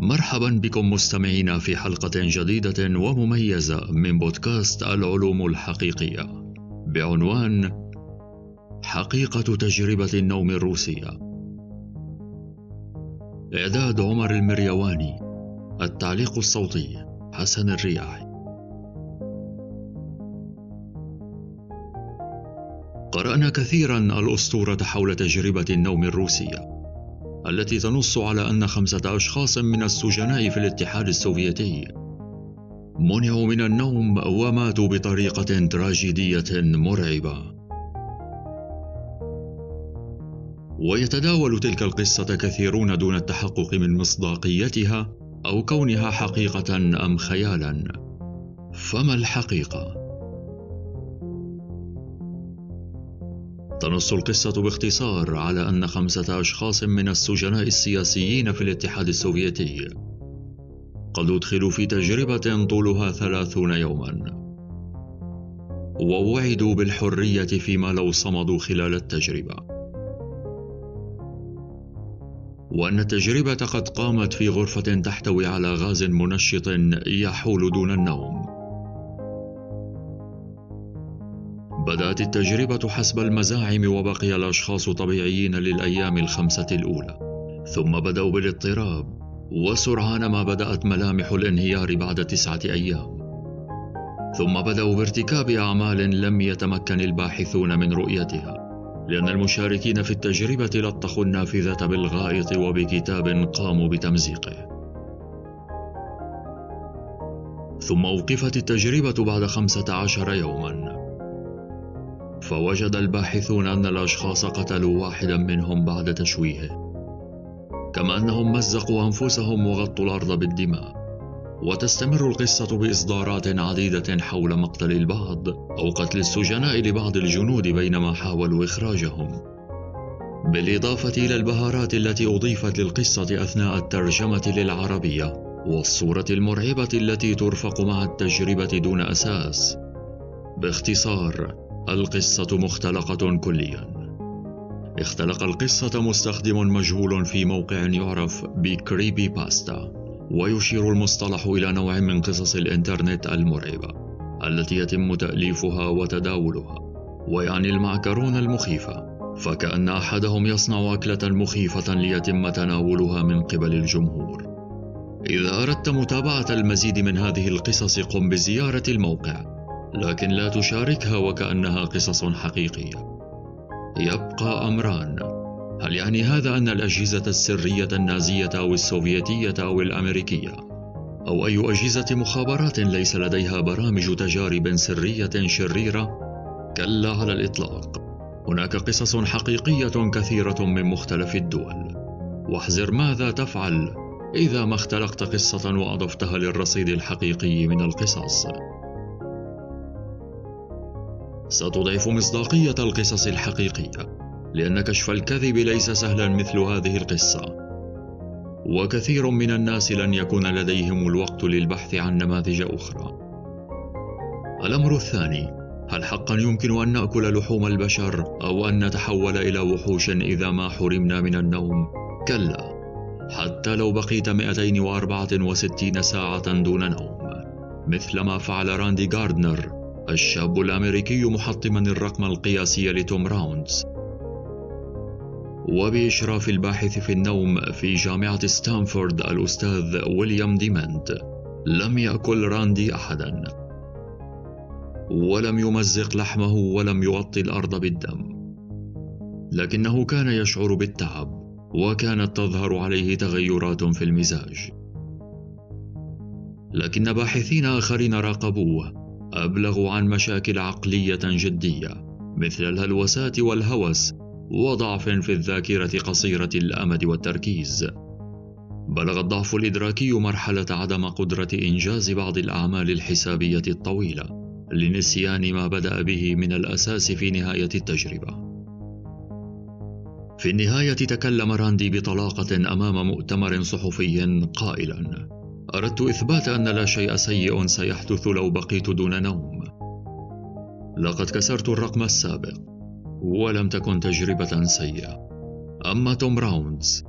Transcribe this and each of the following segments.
مرحبا بكم مستمعينا في حلقة جديدة ومميزة من بودكاست العلوم الحقيقية بعنوان حقيقة تجربة النوم الروسية. إعداد عمر المريواني، التعليق الصوتي حسن الرياحي. قرأنا كثيرا الأسطورة حول تجربة النوم الروسية التي تنص على أن خمسة أشخاص من السجناء في الاتحاد السوفيتي منعوا من النوم وماتوا بطريقة تراجيدية مرعبة. ويتداول تلك القصة كثيرون دون التحقق من مصداقيتها أو كونها حقيقة أم خيالا. فما الحقيقة؟ تنص القصة باختصار على أن خمسة أشخاص من السجناء السياسيين في الاتحاد السوفيتي قد أدخلوا في تجربة طولها ثلاثون يوما. ووعدوا بالحرية فيما لو صمدوا خلال التجربة. وأن التجربة قد قامت في غرفة تحتوي على غاز منشط يحول دون النوم. بدأت التجربة حسب المزاعم وبقي الأشخاص طبيعيين للأيام الخمسة الأولى. ثم بدأوا بالاضطراب وسرعان ما بدأت ملامح الانهيار بعد تسعة أيام. ثم بدأوا بارتكاب أعمال لم يتمكن الباحثون من رؤيتها لأن المشاركين في التجربة لطخوا النافذة بالغائط وبكتاب قاموا بتمزيقه. ثم أوقفت التجربة بعد خمسة عشر يوماً. فوجد الباحثون أن الأشخاص قتلوا واحدا منهم بعد تشويهه كما أنهم مزقوا أنفسهم وغطوا الأرض بالدماء. وتستمر القصة بإصدارات عديدة حول مقتل البعض أو قتل السجناء لبعض الجنود بينما حاولوا إخراجهم. بالإضافة إلى البهارات التي أضيفت للقصة أثناء الترجمة للعربية والصورة المرعبة التي ترفق مع التجربة دون أساس. باختصار القصة مختلقة كليا. اختلق القصة مستخدم مجهول في موقع يعرف بكريبي باستا ويشير المصطلح إلى نوع من قصص الإنترنت المرعبة التي يتم تأليفها وتداولها ويعني المعكرون المخيفة. فكأن أحدهم يصنع أكلة مخيفة ليتم تناولها من قبل الجمهور. إذا أردت متابعة المزيد من هذه القصص قم بزيارة الموقع. لكن لا تشاركها وكأنها قصص حقيقية. يبقى أمران، هل يعني هذا أن الأجهزة السرية النازية أو السوفيتية أو الأمريكية أو أي أجهزة مخابرات ليس لديها برامج تجارب سرية شريرة؟ كلا على الإطلاق. هناك قصص حقيقية كثيرة من مختلف الدول. واحذر ماذا تفعل إذا ما اختلقت قصة وأضفتها للرصيد الحقيقي من القصص. ستضعف مصداقية القصص الحقيقية لأن كشف الكذب ليس سهلا مثل هذه القصة. وكثير من الناس لن يكون لديهم الوقت للبحث عن نماذج أخرى. الأمر الثاني هل حقا يمكن أن نأكل لحوم البشر أو أن نتحول إلى وحوش إذا ما حرمنا من النوم؟ كلا حتى لو بقيت 264 ساعة دون نوم مثل ما فعل راندي غاردنر. الشاب الأمريكي محطما الرقم القياسي لتوم راوندز. وبإشراف الباحث في النوم في جامعة ستانفورد الأستاذ ويليام ديمنت لم يأكل راندي أحدا. ولم يمزق لحمه ولم يغطي الأرض بالدم. لكنه كان يشعر بالتعب وكانت تظهر عليه تغيرات في المزاج. لكن باحثين آخرين راقبوه أبلغوا عن مشاكل عقلية جدية مثل الهلوسات والهوس وضعف في الذاكرة قصيرة الأمد والتركيز. بلغ الضعف الإدراكي مرحلة عدم قدرة إنجاز بعض الأعمال الحسابية الطويلة لنسيان ما بدأ به من الأساس في نهاية التجربة. في النهاية تكلم راندي بطلاقة أمام مؤتمر صحفي قائلاً: أردت إثبات أن لا شيء سيء سيحدث لو بقيت دون نوم. لقد كسرت الرقم السابق، ولم تكن تجربة سيئة. أما توم راوندز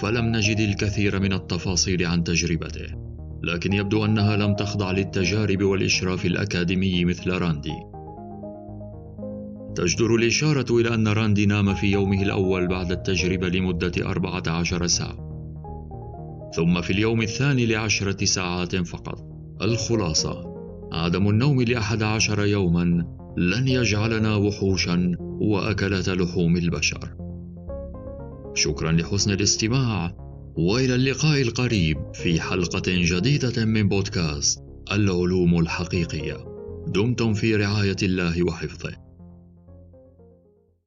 فلم نجد الكثير من التفاصيل عن تجربته لكن يبدو أنها لم تخضع للتجارب والإشراف الأكاديمي مثل راندي تجدر الإشارة إلى أن راندي نام في يومه الأول بعد التجربة لمدة أربعة عشر ساعة ثم في اليوم الثاني لعشرة ساعات فقط. الخلاصة عدم النوم لأحد عشر يوما لن يجعلنا وحوشا وأكلة لحوم البشر. شكرا لحسن الاستماع. وإلى اللقاء القريب في حلقة جديدة من بودكاست العلوم الحقيقية. دمتم في رعاية الله وحفظه.